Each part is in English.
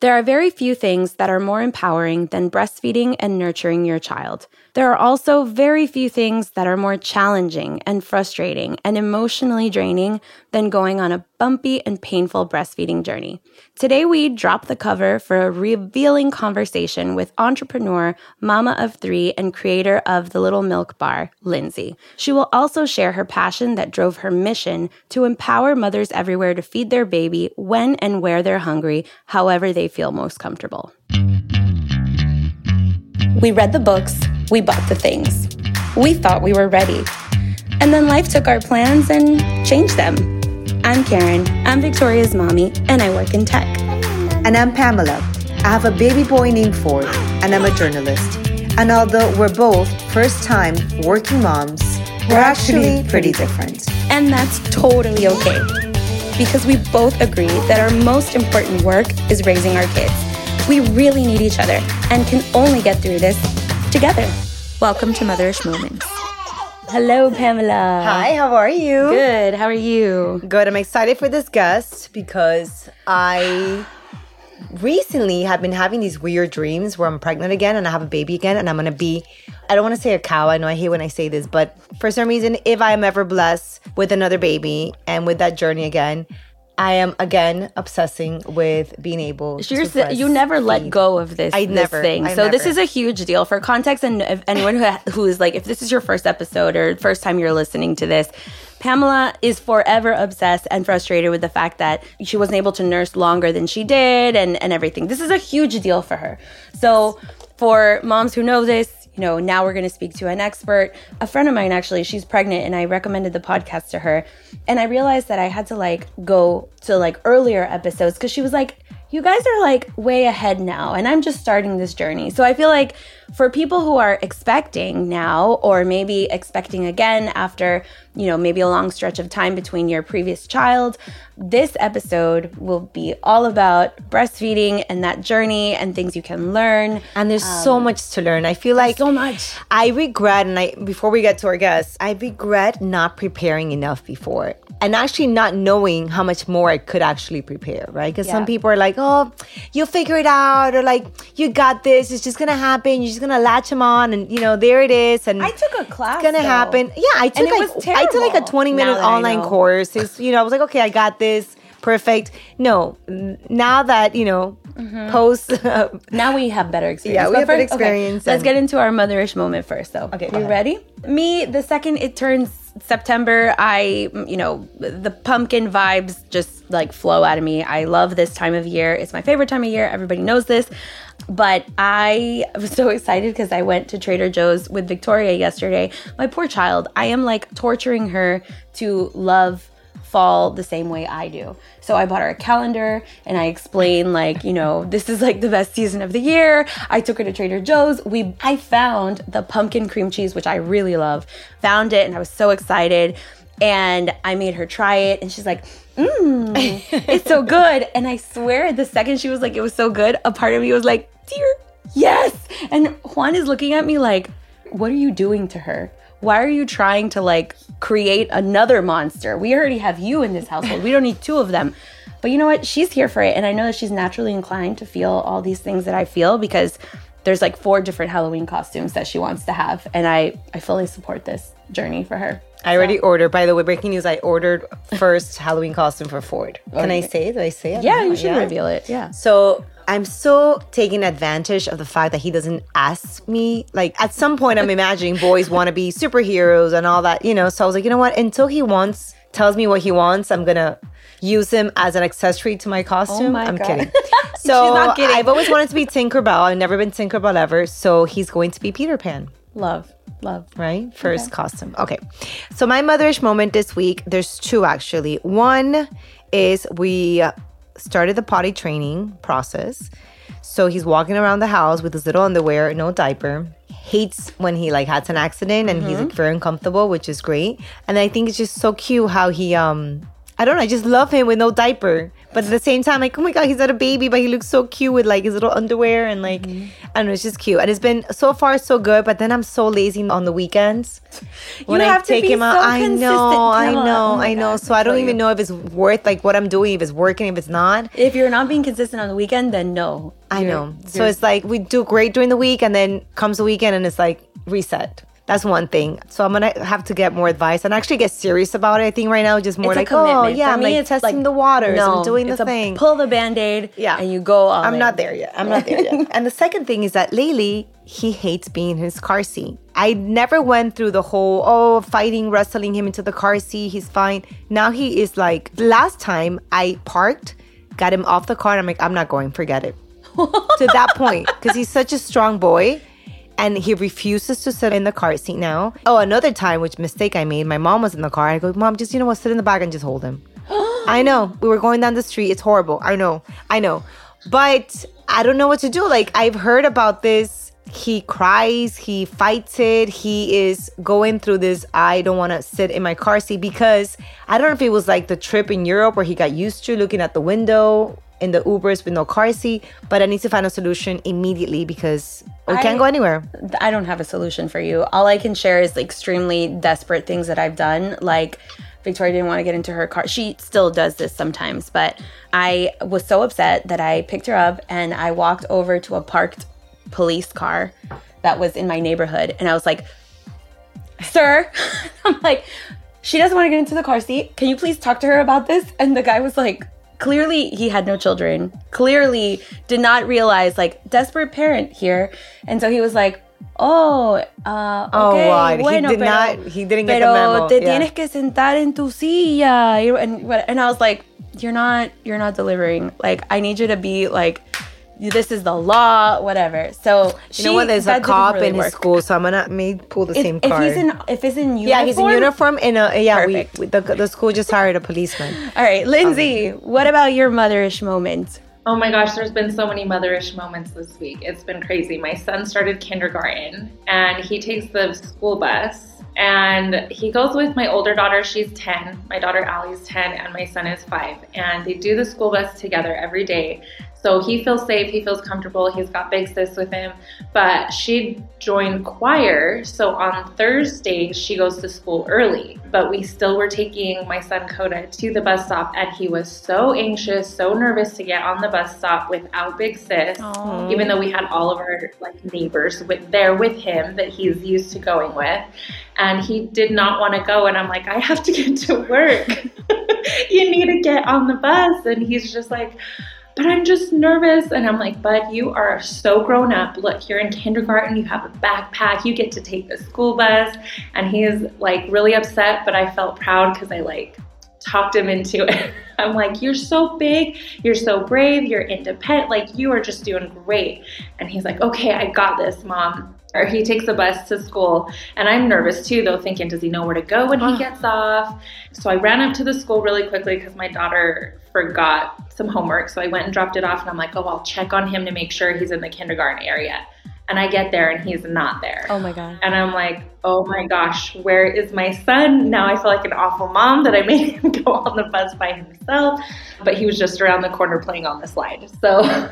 There are very few things that are more empowering than breastfeeding and nurturing your child. There are also very few things that are more challenging and frustrating and emotionally draining than going on a bumpy and painful breastfeeding journey. Today, we drop the cover for a revealing conversation with entrepreneur, mama of three, and creator of the Little Milk Bar, Lindsay. She will also share her passion that drove her mission to empower mothers everywhere to feed their baby when and where they're hungry, however they feel most comfortable. We read the books, we bought the things. We thought we were ready. And then life took our plans and changed them. I'm Karen, I'm Victoria's mommy, and I work in tech. And I'm Pamela. I have a baby boy named Ford, and I'm a journalist. And although we're both first time working moms, we're actually pretty different. And that's totally okay. Because we both agree that our most important work is raising our kids. We really need each other and can only get through this together. Welcome to Motherish Moments. Hello, Pamela. Hi, how are you? Good. How are you? Good. I'm excited for this guest because I recently have been having these weird dreams where I'm pregnant again and I have a baby again and I'm gonna be I don't want to say a cow. I know I hate when I say this, but for some reason, if I am ever blessed with another baby and with that journey again, I am again obsessing with being able You're, you never let go of this, I this never- thing. I so this is a huge deal for context. And if anyone who, who is like, if this is your first episode or first time you're listening to this, Pamela is forever obsessed and frustrated with the fact that she wasn't able to nurse longer than she did and, and everything. This is a huge deal for her. So for moms who know this, know, now we're going to speak to an expert. A friend of mine, actually, she's pregnant, and I recommended the podcast to her. And I realized that I had to like go to like earlier episodes because she was like, you guys are like way ahead now, and I'm just starting this journey. So I feel like for people who are expecting now, or maybe expecting again after, you know, maybe a long stretch of time between your previous child, this episode will be all about breastfeeding and that journey and things you can learn. And there's so um, much to learn. I feel like so much. I regret, and I before we get to our guests, I regret not preparing enough before, and actually not knowing how much more I could actually prepare. Right? Because some people are like, "Oh, you'll figure it out," or like, "You got this. It's just gonna happen. You're just gonna latch him on, and you know, there it is." And I took a class, It's gonna though. happen. Yeah, I took it like was I took like a 20 minute now that I online course. It's, you know, I was like, okay, I got this. Perfect. No, now that you know, mm-hmm. post. Now we have better experience. Yeah, we But have better first- okay, experience let's get into our motherish moment first, though. Okay, you ready? Me, the second it turns September, I, you know, the pumpkin vibes just like flow out of me. I love this time of year. It's my favorite time of year. Everybody knows this. But I was so excited because I went to Trader Joe's with Victoria yesterday. My poor child, I am like torturing her to love fall the same way I do. So I bought her a calendar and I explained like, you know, this is like the best season of the year. I took her to Trader Joe's. We I found the pumpkin cream cheese which I really love. Found it and I was so excited and I made her try it and she's like, "Mmm, it's so good." And I swear the second she was like it was so good, a part of me was like, "Dear, yes." And Juan is looking at me like, "What are you doing to her?" why are you trying to like create another monster? We already have you in this household. We don't need two of them. But you know what? She's here for it. And I know that she's naturally inclined to feel all these things that I feel because there's like four different Halloween costumes that she wants to have. And I, I fully support this journey for her. I already ordered. By the way, breaking news: I ordered first Halloween costume for Ford. Can I say? it? Do I say it? Yeah, you should reveal it. Yeah. So I'm so taking advantage of the fact that he doesn't ask me. Like at some point, I'm imagining boys want to be superheroes and all that, you know. So I was like, you know what? Until he wants, tells me what he wants, I'm gonna use him as an accessory to my costume. Oh my I'm God. kidding. So not kidding. I've always wanted to be Tinkerbell. I've never been Tinkerbell ever. So he's going to be Peter Pan Love, love. right? First costume. Okay. So my motherish moment this week, there's two actually. One is we started the potty training process. So he's walking around the house with his little underwear, no diaper. Hates when he like has an accident and he's like, very uncomfortable, which is great. And I think it's just so cute how he um I don't know, I just love him with no diaper. But at the same time, like, oh my god, he's not a baby, but he looks so cute with like his little underwear and like mm-hmm. I don't know, it's just cute. And it's been so far so good, but then I'm so lazy on the weekends. When have to be so I know, I know, Oh I know. God, So I I don't even you. know if it's worth like what I'm doing, if it's working, if it's not. If you're not being consistent on the weekend, then no. I You're- know. So you're- it's like we do great during the week and then comes the weekend and it's like reset. That's one thing. So I'm gonna have to get more advice and actually get serious about it. I think right now just more it's a like, oh yeah, For I'm me, like it's testing like, the waters. No, I'm doing the thing. Pull the band-aid. Yeah. and you go all I'm in. not there yet. I'm not there yet. and the second thing is that lately he hates being in his car seat. I never went through the whole oh fighting, wrestling him into the car seat. He's fine. Now he is like last time I parked, got him off the car, and I'm like, I'm not going, forget it. to that point. Because he's such a strong boy. And he refuses to sit in the car seat now. Oh, another time, which mistake I made, my mom was in the car. I go, Mom, just you know what, sit in the back and just hold him. I know. We were going down the street. It's horrible. I know. I know. But I don't know what to do. Like, I've heard about this. He cries, he fights it. He is going through this. I don't want to sit in my car seat because I don't know if it was like the trip in Europe where he got used to looking at the window in the Ubers with no car seat. But I need to find a solution immediately because we I- can't go anywhere. I don't have a solution for you. All I can share is extremely desperate things that I've done. Like Victoria didn't want to get into her car. She still does this sometimes, but I was so upset that I picked her up and I walked over to a parked police car that was in my neighborhood and I was like, "Sir," I'm like, "She doesn't want to get into the car seat. Can you please talk to her about this?" And the guy was like, clearly he had no children clearly did not realize like desperate parent here and so he was like oh uh Oh, okay, wow. He did pero, not- he didn't get the memo, te yeah. tienes que sentar en tu silla and and I was like you're not you're not delivering like I need you to be like this is the law whatever so You know what? There's a cop really in his school, so I'm gonna may pull the if, same if he's in if it's in uniform yeah, he's in uniform. In a yeah, we, we the, the school just hired a policeman. all right Lindsay um, what about your motherish moment Oh my gosh, there's been so many motherish moments this week. It's been crazy. My son started kindergarten and he takes the school bus and he goes with my older daughter. She's 10. My daughter Allie's 10 and my son is 5. And they do the school bus together every day. So he feels safe, he feels comfortable. He's got big sis with him. But she joined choir. So on Thursday, she goes to school early. But we still were taking my son Coda to the bus stop, and he was so anxious, so nervous to get on the bus stop without big sis. Even though we had all of our like neighbors with there with him that he's used to going with, and he did not want to go. And I'm like, I have to get to work. you need to get on the bus, and he's just like but I'm just nervous. And I'm like, Bud, you are so grown up. Look, you're in kindergarten, you have a backpack, you get to take the school bus. And he's like really upset, but I felt proud because I like talked him into it. I'm like, you're so big, you're so brave, you're independent, like you are just doing great. And he's like, okay, I got this, mom. Or he takes the bus to school, and I'm nervous too, though, thinking, does he know where to go when he gets off? So I ran up to the school really quickly because my daughter forgot some homework. So I went and dropped it off, and I'm like, oh, I'll check on him to make sure he's in the kindergarten area. And I get there, and he's not there. oh my god And I'm like, oh my gosh, where is my son? Now I feel like an awful mom that I made him go on the bus by himself. But he was just around the corner playing on the slide. So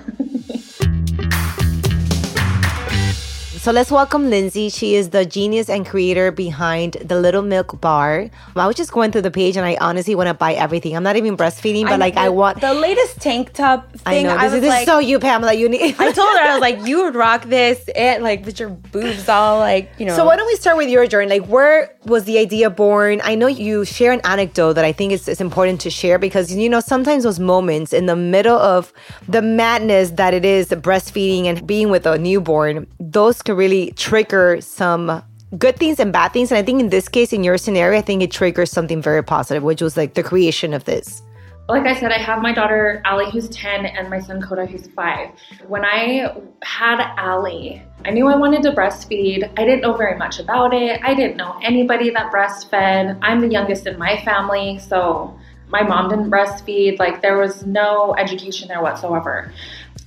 So let's welcome Lindsay. She is the genius and creator behind the Little Milk Bar. I was just going through the page, and I honestly want to buy everything. I'm not even breastfeeding, but like I want. the latest tank top I thing. know I, this, was is, this like, is so you, Pamela. You need. I told her I was like, you would rock this, and like with your boobs all like you know. So why don't we start with your journey? Like, where was the idea born? I know you share an anecdote that I think is, is important to share because you know sometimes those moments in the middle of the madness that it is breastfeeding and being with a newborn, those can really trigger some good things and bad things. And I think in this case, in your scenario, I think it triggers something very positive, which was like the creation of this. like I said, I have my daughter Allie, who's 10, and my son Coda, who's 5. When I had Allie, I knew I wanted to breastfeed. I didn't know very much about it. I didn't know anybody that breastfed. I'm the youngest in my family, so My mom didn't breastfeed. Like there was no education there whatsoever.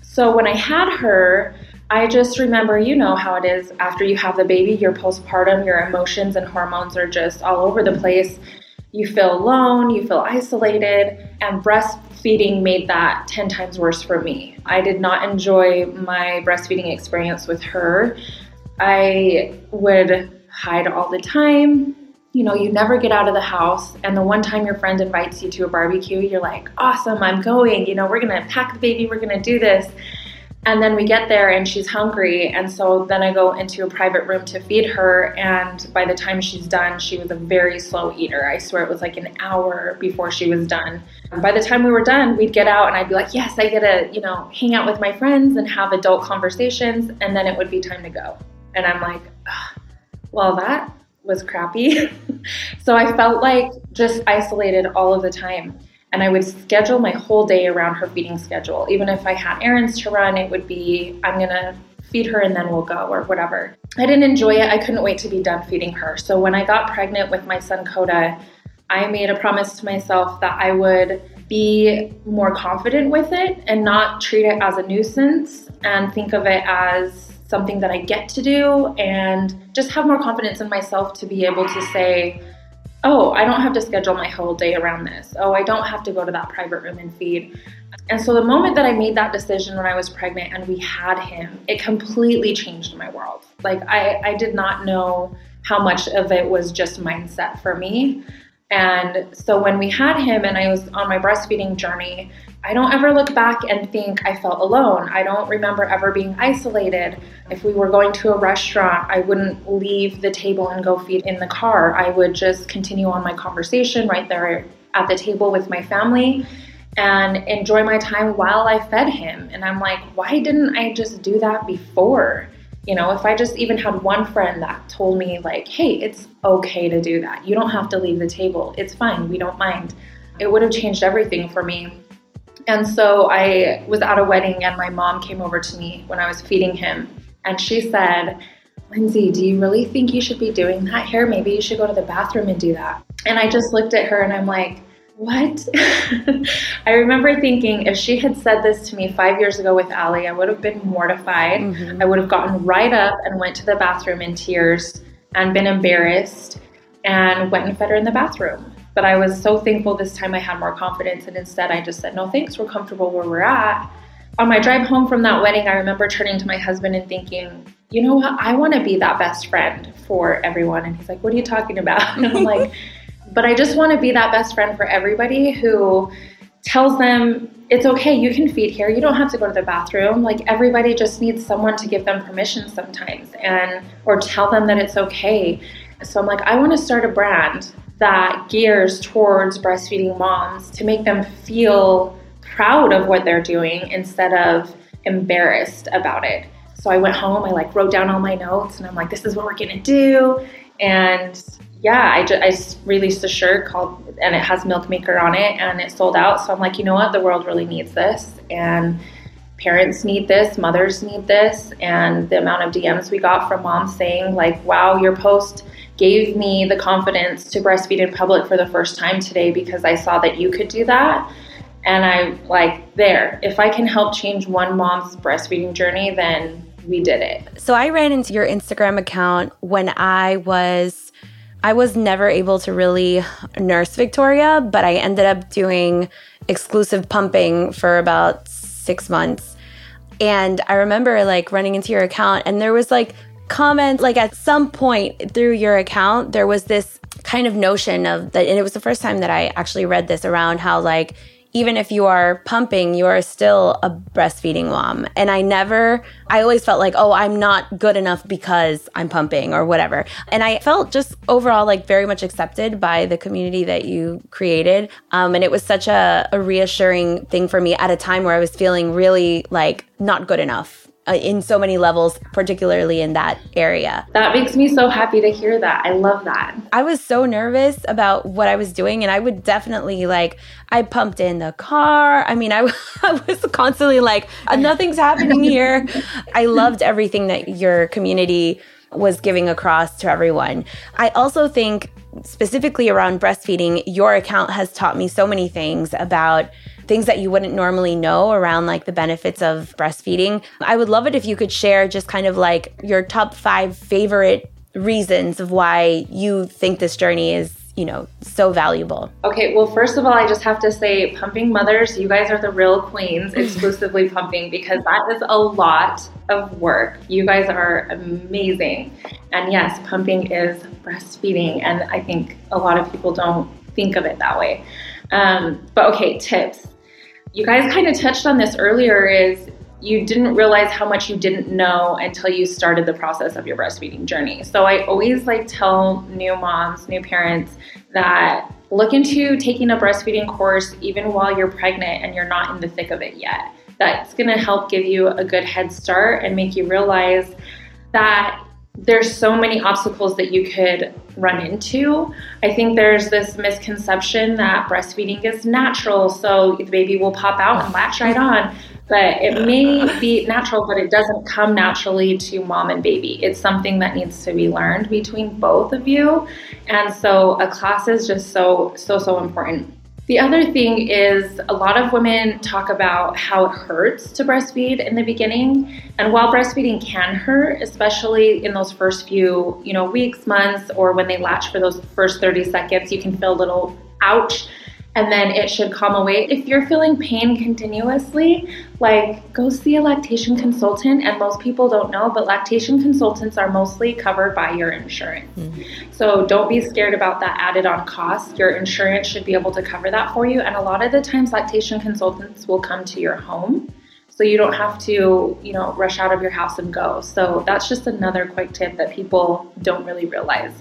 So when I had her, I just remember, you know how it is after you have the baby, your postpartum, your emotions and hormones are just all over the place. You feel alone, you feel isolated, and breastfeeding made that 10 times worse for me. I did not enjoy my breastfeeding experience with her. I would hide all the time. You know, you never get out of the house. And the one time your friend invites you to a barbecue, you're like, awesome, I'm going. You know, we're to pack the baby, we're to do this. And then we get there and she's hungry. And so then I go into a private room to feed her. And by the time she's done, she was a very slow eater. I swear it was like an hour before she was done. And by the time we were done, we'd get out and I'd be like, yes, I get to, you know, hang out with my friends and have adult conversations. And then it would be time to go. And I'm like, well, that was crappy. so I felt like just isolated all of the time. And I would schedule my whole day around her feeding schedule. Even if I had errands to run, it would be, I'm to feed her and then we'll go or whatever. I didn't enjoy it. I couldn't wait to be done feeding her. So when I got pregnant with my son Coda, I made a promise to myself that I would be more confident with it and not treat it as a nuisance and think of it as something that I get to do and just have more confidence in myself to be able to say, oh, I don't have to schedule my whole day around this. Oh, I don't have to go to that private room and feed. And so the moment that I made that decision when I was pregnant and we had him, it completely changed my world. Like I, I did not know how much of it was just mindset for me. And so when we had him and I was on my breastfeeding journey, I don't ever look back and think I felt alone. I don't remember ever being isolated. If we were going to a restaurant, I wouldn't leave the table and go feed in the car. I would just continue on my conversation right there at the table with my family and enjoy my time while I fed him. And I'm like, why didn't I just do that before? You know, if I just even had one friend that told me, like, hey, it's okay to do that. You don't have to leave the table. It's fine. We don't mind. It would have changed everything for me. And so I was at a wedding, and my mom came over to me when I was feeding him, and she said, Lindsay, do you really think you should be doing that here? Maybe you should go to the bathroom and do that. And I just looked at her and I'm like, what? I remember thinking if she had said this to me five years ago with Allie, I would have been mortified. Mm-hmm. I would have gotten right up and went to the bathroom in tears and been embarrassed and went and fed her in the bathroom. But I was so thankful this time I had more confidence. And instead, I just said, no, thanks, we're comfortable where we're at. On my drive home from that wedding, I remember turning to my husband and thinking, you know what? I want to be that best friend for everyone. And he's like, what are you talking about? And I'm like, but I just want to be that best friend for everybody who tells them it's okay, you can feed here. You don't have to go to the bathroom. Like everybody just needs someone to give them permission sometimes and or tell them that it's okay. So I'm like, I want to start a brand that gears towards breastfeeding moms to make them feel proud of what they're doing instead of embarrassed about it. So I went home, I like wrote down all my notes and I'm like, this is what we're gonna do. And yeah, I just, I released a shirt called, and it has Milk Maker on it and it sold out. So I'm like, you know what? The world really needs this. And parents need this, mothers need this. And the amount of DMs we got from moms saying, like, wow, your post gave me the confidence to breastfeed in public for the first time today because I saw that you could do that. And I'm like, there, if I can help change one mom's breastfeeding journey, then we did it. So I ran into your Instagram account when I was I was never able to really nurse Victoria, but I ended up doing exclusive pumping for about 6 months. And I remember like running into your account and there was like comment like at some point through your account there was this kind of notion of that and it was the first time that I actually read this around how like even if you are pumping, you are still a breastfeeding mom. And I never, I always felt like, oh, I'm not good enough because I'm pumping or whatever. And I felt just overall like very much accepted by the community that you created. Um, and it was such a, a reassuring thing for me at a time where I was feeling really like not good enough uh, in so many levels, particularly in that area. That makes me so happy to hear that. I love that. I was so nervous about what I was doing, and I would definitely like, I pumped in the car. I mean, I, I was constantly like, nothing's happening here. I loved everything that your community was giving across to everyone. I also think specifically around breastfeeding, your account has taught me so many things about things that you wouldn't normally know around like the benefits of breastfeeding. I would love it if you could share just kind of like your top five favorite reasons of why you think this journey is you know so valuable. Okay well first of all i just have to say pumping mothers you guys are the real queens exclusively pumping because that is a lot of work. You guys are amazing. And yes pumping is breastfeeding and i think a lot of people don't think of it that way. Um, but okay tips you guys kind of touched on this earlier is you didn't realize how much you didn't know until you started the process of your breastfeeding journey. So I always like tell new moms, new parents that look into taking a breastfeeding course even while you're pregnant and you're not in the thick of it yet. That's going to help give you a good head start and make you realize that there's so many obstacles that you could run into. I think there's this misconception that breastfeeding is natural, so the baby will pop out and latch right on. But it may be natural, but it doesn't come naturally to mom and baby. It's something that needs to be learned between both of you. And so a class is just so, so, so important. The other thing is a lot of women talk about how it hurts to breastfeed in the beginning. And while breastfeeding can hurt, especially in those first few, you know, weeks, months, or when they latch for those first 30 seconds, you can feel a little ouch and then it should calm away. If you're feeling pain continuously, like go see a lactation consultant. And most people don't know, but lactation consultants are mostly covered by your insurance. Mm-hmm. So don't be scared about that added on cost. Your insurance should be able to cover that for you. And a lot of the times, lactation consultants will come to your home. So you don't have to, you know, rush out of your house and go. So that's just another quick tip that people don't really realize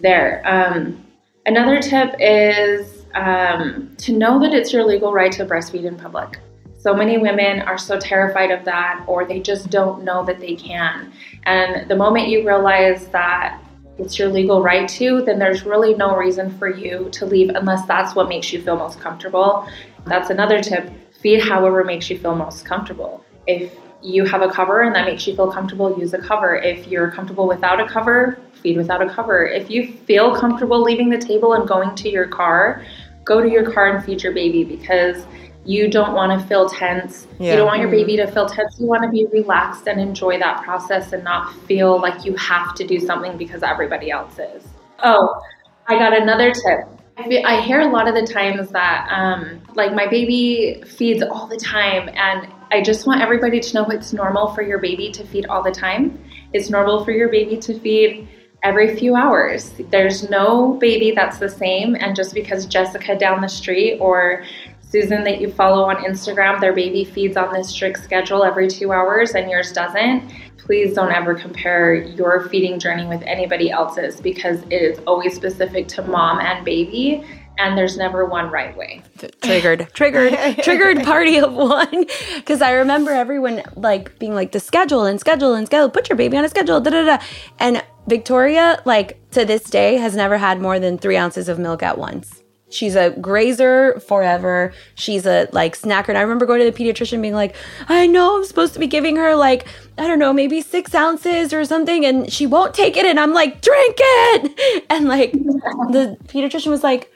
there. Um, another tip is um, to know that it's your legal right to breastfeed in public. So many women are so terrified of that, or they just don't know that they can. And the moment you realize that it's your legal right to, then there's really no reason for you to leave unless that's what makes you feel most comfortable. That's another tip feed however makes you feel most comfortable. If you have a cover and that makes you feel comfortable, use a cover. If you're comfortable without a cover, feed without a cover. If you feel comfortable leaving the table and going to your car, go to your car and feed your baby because you don't want to feel tense. Yeah. You don't want your baby to feel tense. You want to be relaxed and enjoy that process and not feel like you have to do something because everybody else is. Oh, I got another tip. I hear a lot of the times that, um, like, my baby feeds all the time, and I just want everybody to know it's normal for your baby to feed all the time. It's normal for your baby to feed every few hours. There's no baby that's the same. And just because Jessica down the street or Susan that you follow on Instagram, their baby feeds on this strict schedule every two hours and yours doesn't, please don't ever compare your feeding journey with anybody else's because it is always specific to mom and baby and there's never one right way. Triggered, triggered, triggered party of one. Because I remember everyone like being like the schedule and schedule and schedule. Put your baby on a schedule. Da da da. And Victoria, like to this day, has never had more than three ounces of milk at once. She's a grazer forever. She's a like snacker. And I remember going to the pediatrician being like, I know I'm supposed to be giving her like, I don't know, maybe six ounces or something. And she won't take it. And I'm like, drink it. And like the pediatrician was like,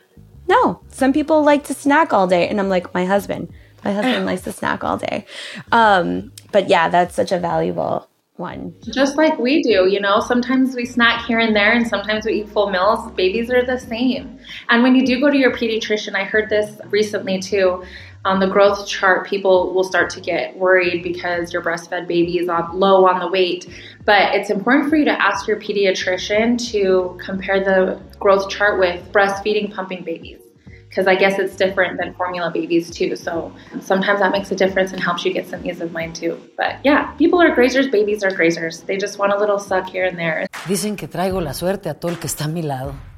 no, some people like to snack all day. And I'm like, my husband, my husband likes to snack all day. Um, but yeah, that's such a valuable one. Just like we do, you know, sometimes we snack here and there and sometimes we eat full meals. Babies are the same. And when you do go to your pediatrician, I heard this recently too. On the growth chart, people will start to get worried because your breastfed baby is on, low on the weight. But it's important for you to ask your pediatrician to compare the growth chart with breastfeeding pumping babies because I guess it's different than formula babies too. So sometimes that makes a difference and helps you get some ease of mind too. But yeah, people are grazers, babies are grazers. They just want a little suck here and there. Dicen que traigo la suerte a todo el que está a mi lado.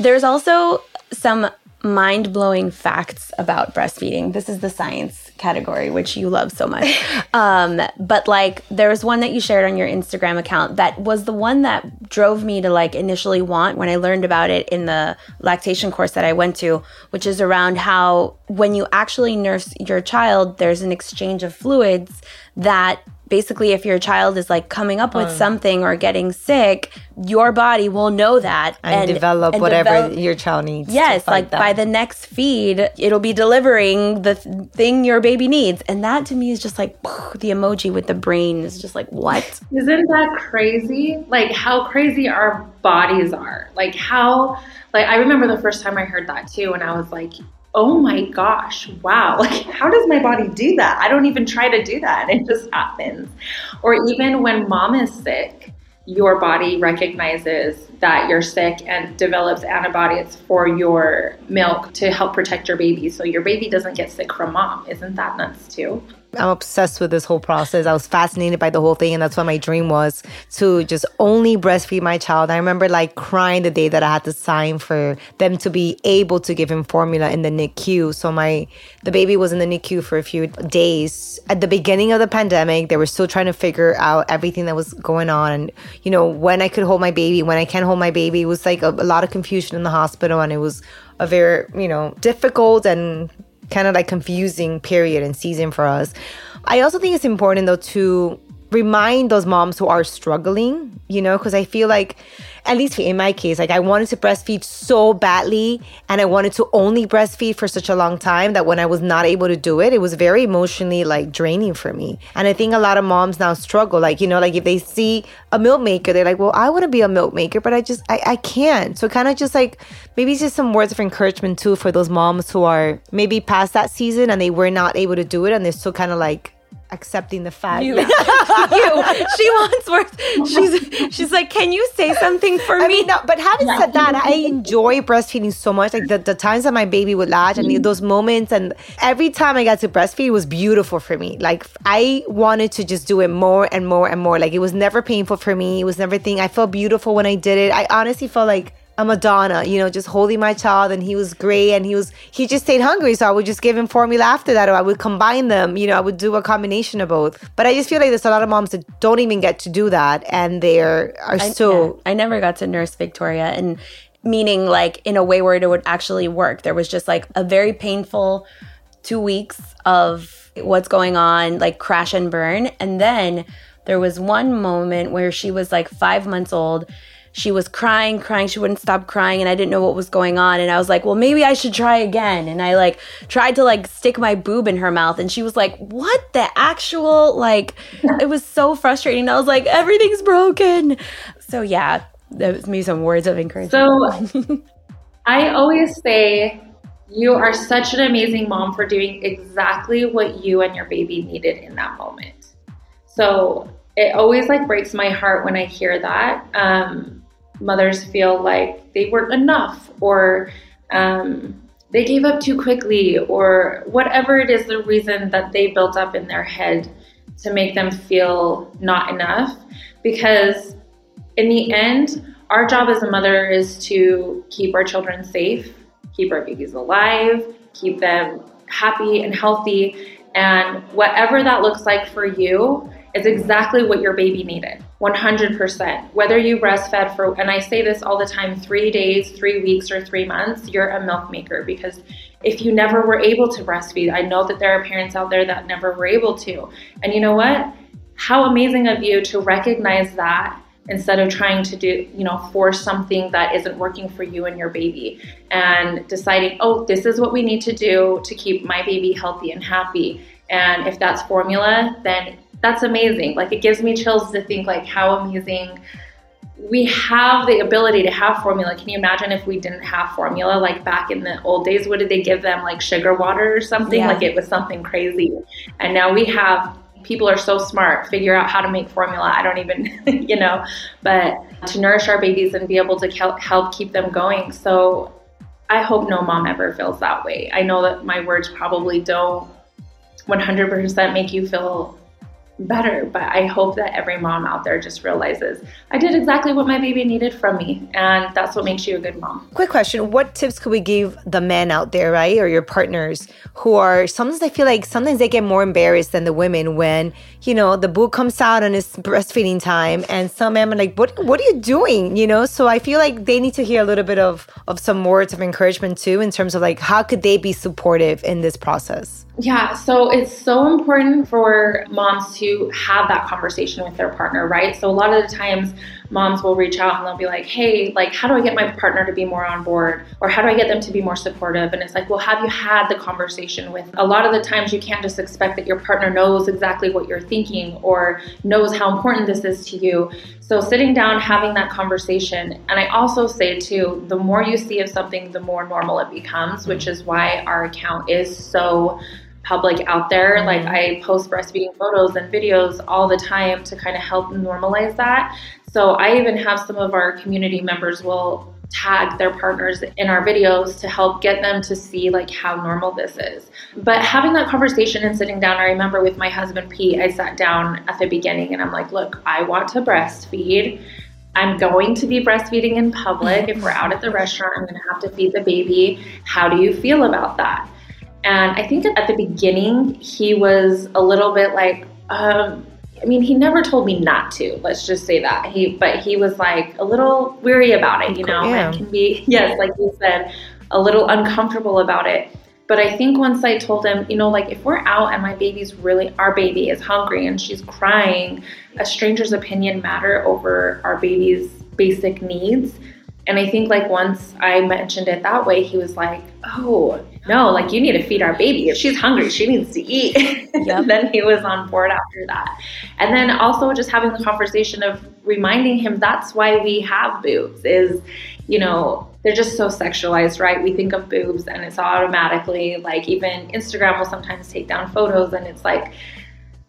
There's also some mind blowing facts about breastfeeding. This is the science category, which you love so much. um, but like, there was one that you shared on your Instagram account that was the one that drove me to like initially want when I learned about it in the lactation course that I went to, which is around how when you actually nurse your child, there's an exchange of fluids that basically if your child is like coming up with something or getting sick your body will know that and, develop and whatever develop- your child needs. Yes, fight like that. by the next feed, it'll be delivering the th- thing your baby needs. And that to me is just like the emoji with the brain is just like, what? Isn't that crazy? Like how crazy our bodies are. Like how like I remember the first time I heard that too and I was like, "Oh my gosh, wow. Like how does my body do that? I don't even try to do that. It just happens." Or even when mom is sick, your body recognizes that you're sick and develops antibodies for your milk to help protect your baby so your baby doesn't get sick from mom. Isn't that nuts too? I'm obsessed with this whole process. I was fascinated by the whole thing, and that's what my dream was to just only breastfeed my child. I remember like crying the day that I had to sign for them to be able to give him formula in the NICU. So my the baby was in the NICU for a few days. At the beginning of the pandemic, they were still trying to figure out everything that was going on, and you know when I could hold my baby, when I can't hold my baby. It was like a, a lot of confusion in the hospital, and it was a very you know difficult and kind of like confusing period and season for us. I also think it's important though to remind those moms who are struggling, you know, because I feel like, at least in my case, like I wanted to breastfeed so badly and I wanted to only breastfeed for such a long time that when I was not able to do it, it was very emotionally like draining for me. And I think a lot of moms now struggle, like, you know, like if they see a milk maker, they're like, well, I want to be a milk maker, but I just, I, I can't. So kind of just like, maybe just some words of encouragement too for those moms who are maybe past that season and they were not able to do it and they're still kind of like, accepting the fact You, you. She wants words. She's she's like, can you say something for I me? mean, no, but having said that, I enjoy breastfeeding so much. Like the, the times that my baby would latch and mm-hmm. those moments, and every time I got to breastfeed was beautiful for me. Like I wanted to just do it more and more and more. Like it was never painful for me. It was never thing. I felt beautiful when I did it. I honestly felt like a Madonna, you know, just holding my child and he was great and he was he just stayed hungry. So I would just give him formula after that or I would combine them, you know, I would do a combination of both. But I just feel like there's a lot of moms that don't even get to do that and they're are I, so yeah, I never got to nurse Victoria, and meaning like in a way where it would actually work. There was just like a very painful two weeks of what's going on, like crash and burn, and then there was one moment where she was like five months old. She was crying, crying. She wouldn't stop crying, and I didn't know what was going on. And I was like, "Well, maybe I should try again." And I like tried to like stick my boob in her mouth, and she was like, "What the actual?" Like, it was so frustrating. I was like, "Everything's broken." So yeah, that was me some words of encouragement. So I always say you are such an amazing mom for doing exactly what you and your baby needed in that moment. So it always like breaks my heart when I hear that. Um, mothers feel like they weren't enough or um, they gave up too quickly or whatever it is the reason that they built up in their head to make them feel not enough. Because in the end our job as a mother is to keep our children safe keep our babies alive keep them happy and healthy. And whatever that looks like for you is exactly what your baby needed 100% whether you breastfed for and i say this all the time three days three weeks or three months you're a milk maker because if you never were able to breastfeed i know that there are parents out there that never were able to. And you know what? How amazing of you to recognize that instead of trying to do you know force something that isn't working for you and your baby and deciding oh this is what we need to do to keep my baby healthy and happy. And if that's formula then that's amazing. Like it gives me chills to think like how amazing we have the ability to have formula. Can you imagine if we didn't have formula? Like back in the old days what did they give them? Like sugar water or something? Yeah. like it was something crazy. And now we have people are so smart figure out how to make formula. I don't even you know but to nourish our babies and be able to help help keep them going. So i hope no mom ever feels that way. I know that my words probably don't 100% make you feel better. But I hope that every mom out there just realizes I did exactly what my baby needed from me. And that's what makes you a good mom. Quick question What tips could we give the men out there, right? Or your partners who are sometimes I feel like sometimes they get more embarrassed than the women when, you know, the boo comes out and it's breastfeeding time. And some men are like, what, what are you doing? You know, so I feel like they need to hear a little bit of, of some words of encouragement too, in terms of like, how could they be supportive in this process? Yeah, so it's so important for moms to have that conversation with their partner, right? So a lot of the times moms will reach out and they'll be like, "Hey, like how do I get my partner to be more on board or how do I get them to be more supportive?" And it's like, "Well, have you had the conversation with A lot of the times you can't just expect that your partner knows exactly what you're thinking or knows how important this is to you. So sitting down, having that conversation, and I also say too, the more you see of something, the more normal it becomes, which is why our account is so public out there. Like mm-hmm. I post breastfeeding photos and videos all the time to kind of help normalize that. So I even have some of our community members will tag their partners in our videos to help get them to see like how normal this is. But having that conversation and sitting down, I remember with my husband Pete, I sat down at the beginning and I'm like, look, I want to breastfeed. I'm going to be breastfeeding in public. If we're out at the restaurant, I'm going to have to feed the baby. How do you feel about that? And I think at the beginning, he was a little bit like, um, I mean, he never told me not to. Let's just say that he, but he was like a little weary about it, you know, Yeah. and can be, yes, like you said, a little uncomfortable about it. But I think once I told him, you know, like if we're out and my baby's really, our baby is hungry and she's crying, a stranger's opinion matter over our baby's basic needs. And I think like once I mentioned it that way, he was like, oh, no, like you need to feed our baby. If she's hungry, she needs to eat. then he was on board after that. And then also just having the conversation of reminding him that's why we have boobs is, you know, they're just so sexualized, right? We think of boobs and it's automatically like even Instagram will sometimes take down photos and it's like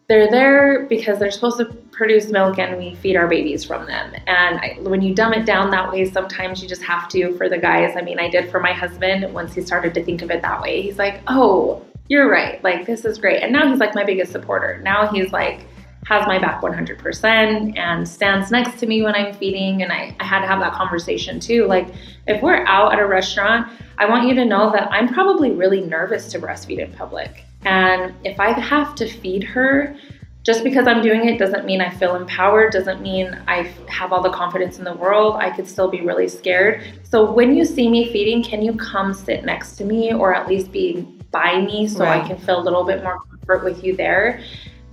they're there because they're supposed to produce milk and we feed our babies from them. And I, when you dumb it down that way, sometimes you just have to for the guys. I mean, I did for my husband once he started to think of it that way. He's like, oh, you're right. Like, this is great. And now he's like my biggest supporter. Now he's like, has my back 100% and stands next to me when I'm feeding. And I, I had to have that conversation too. Like, if we're out at a restaurant, I want you to know that I'm probably really nervous to breastfeed in public. And if I have to feed her, just because I'm doing it doesn't mean I feel empowered, doesn't mean I have all the confidence in the world. I could still be really scared. So when you see me feeding, can you come sit next to me or at least be by me so I can feel a little bit more comfort with you there?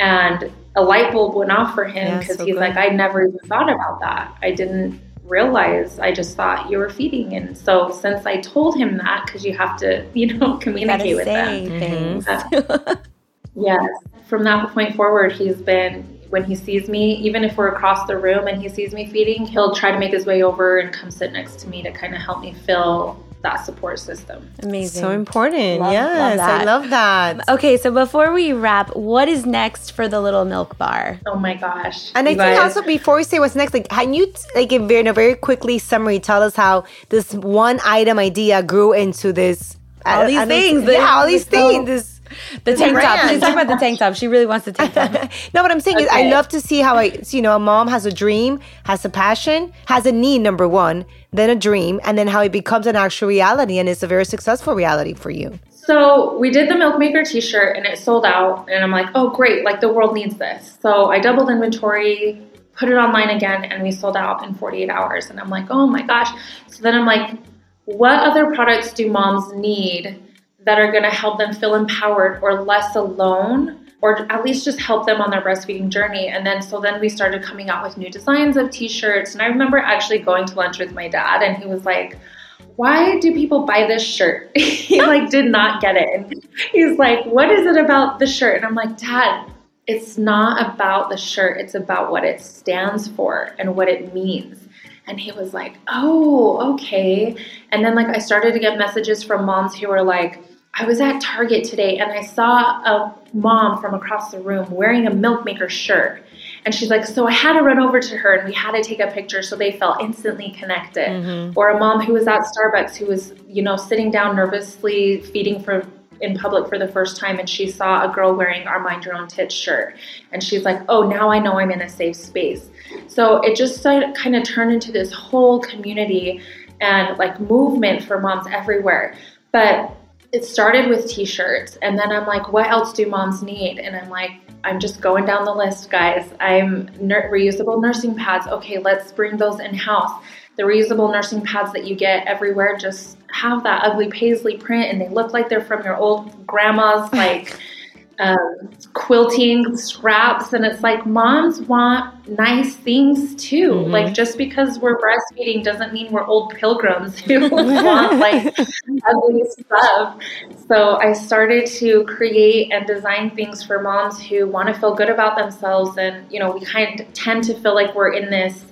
And a light bulb went off for him Yeah, because so he's good. like, I never even thought about that. I didn't realize. I just thought you were feeding. And so since I told him that, because you have to, you know, communicate with them. things. Yes. From that point forward, he's been, when he sees me, even if we're across the room and he sees me feeding, he'll try to make his way over and come sit next to me to kind of help me fill that support system. Amazing. So important. Love- love yes, I love that. Okay, so before we wrap, what is next for the little milk bar? Oh my gosh. And I You think guys- also before we say what's next, like can you like in very, a very quickly summary tell us how this one item idea grew into this All uh, these things, yeah, all these the- things. This The this tank top. brand. She's talking about the tank top. She really wants the tank top. no, what I'm saying is I love to see how I, you know, a mom has a dream, has a passion, has a need, number one, then a dream, and then how it becomes an actual reality and it's a very successful reality for you. So we did the Milk Maker t-shirt and it sold out and I'm like, oh great, like the world needs this. So I doubled inventory, put it online again, and we sold out in 48 hours. And I'm like, oh my gosh. So then I'm like, what other products do moms need that are gonna help them feel empowered or less alone? Or at least just help them on their breastfeeding journey. And then so then we started coming out with new designs of t-shirts. And I remember actually going to lunch with my dad and he was like, why do people buy this shirt? he like did not get it. And he's like, what is it about the shirt? And I'm like, Dad, it's not about the shirt. It's about what it stands for and what it means. And he was like, oh, okay. And then like I started to get messages from moms who were like, I was at Target today and I saw a mom from across the room wearing a milkmaker shirt. And she's like, so I had to run over to her and we had to take a picture so they felt instantly connected. Mm-hmm. Or a mom who was at Starbucks who was, you know, sitting down nervously feeding for in public for the first time and she saw a girl wearing our Mind Your Own Tits shirt. And she's like, oh, now I know I'm in a safe space. So it just kind of turned into this whole community and like movement for moms everywhere. But it started with t shirts. And then I'm like, what else do moms need? And I'm like, I'm just going down the list, guys. I'm ner- reusable nursing pads. Okay, let's bring those in house. The reusable nursing pads that you get everywhere just have that ugly paisley print and they look like they're from your old grandma's like um, quilting scraps and it's like moms want nice things too. Mm-hmm. like just because we're breastfeeding doesn't mean we're old pilgrims who want like ugly stuff. So i started to create and design things for moms who want to feel good about themselves and you know we kind of tend to feel like we're in this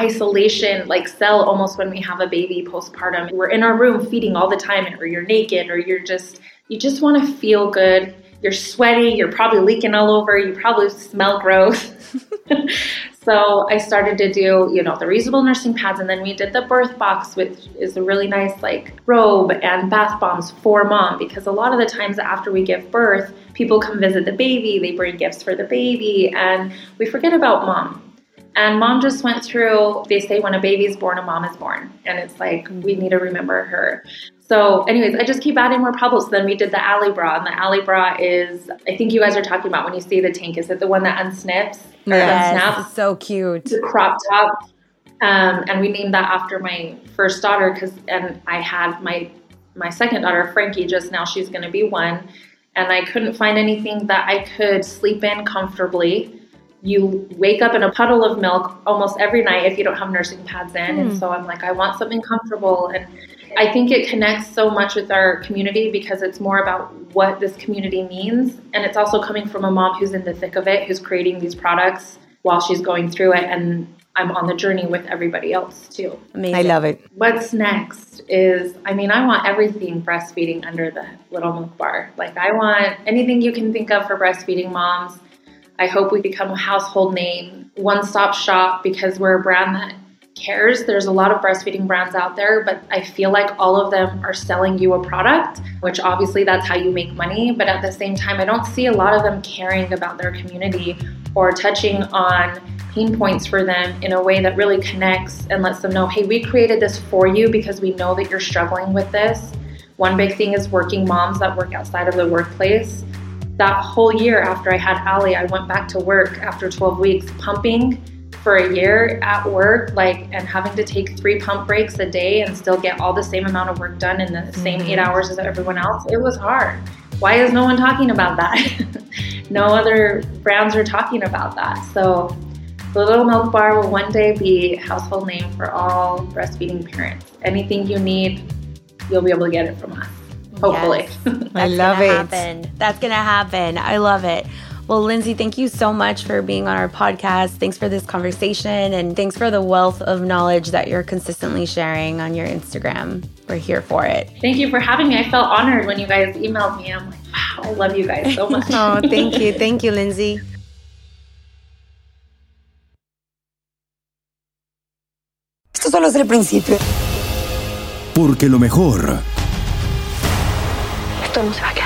isolation like cell almost when we have a baby postpartum. We're in our room feeding all the time or you're naked or you're just you just want to feel good you're sweaty, you're probably leaking all over, you probably smell gross. so I started to do, you know, the reusable nursing pads, and then we did the birth box, which is a really nice like robe and bath bombs for mom because a lot of the times after we give birth, people come visit the baby, they bring gifts for the baby, and we forget about mom. And mom just went through, they say when a baby's born, a mom is born. And it's like, we need to remember her. So, anyways, I just keep adding more problems. Then we did the Allie bra, and the Allie bra is, I think you guys are talking about when you see the tank. Is it the one that unsnips? Yes, unsnaps? so cute. The crop top. Um, and we named that after my first daughter because, and I had my my second daughter Frankie just now. She's going to be one, and I couldn't find anything that I could sleep in comfortably. You wake up in a puddle of milk almost every night if you don't have nursing pads in, mm. and hmm. so I'm like, I want something comfortable and I think it connects so much with our community because it's more about what this community means. And it's also coming from a mom who's in the thick of it, who's creating these products while she's going through it. And I'm on the journey with everybody else too. Amazing. I love it. What's next is, I mean, I want everything breastfeeding under the little milk bar. Like, I want anything you can think of for breastfeeding moms. I hope we become a household name, one stop shop, because we're a brand that cares. There's a lot of breastfeeding brands out there, but I feel like all of them are selling you a product, which obviously that's how you make money. But at the same time, I don't see a lot of them caring about their community or touching on pain points for them in a way that really connects and lets them know hey, we created this for you because we know that you're struggling with this. One big thing is working moms that work outside of the workplace. That whole year after I had Allie, I went back to work after 12 weeks pumping for a year at work, like, and having to take three pump breaks a day and still get all the same amount of work done in the mm-hmm. same eight hours as everyone else, it was hard. Why is no one talking about that? no other brands are talking about that. So, the Little Milk Bar will one day be household name for all breastfeeding parents. Anything you need, you'll be able to get it from us. Hopefully. Yes. I love it. Happen. That's going to happen. I love it. Well, Lindsay, thank you so much for being on our podcast. Thanks for this conversation and thanks for the wealth of knowledge that you're consistently sharing on your Instagram. We're here for it. Thank you for having me. I felt honored when you guys emailed me. I'm like, wow, I love you guys so much. oh, thank you. Thank you, Lindsay. Esto solo es el principio. Porque lo mejor. Esto no se va a quedar así.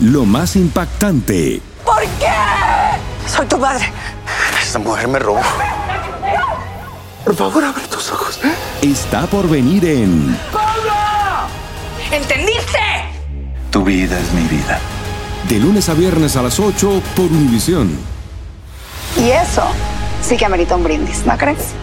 Lo más impactante. ¿Por qué? Soy tu madre. Esta mujer me robó. Por favor, abre tus ojos. Está por venir en. ¡Pablo! ¿Entendiste? Tu vida es mi vida. De lunes a viernes a las 8 por Univisión. Y eso sí que amerita un brindis, ¿no crees?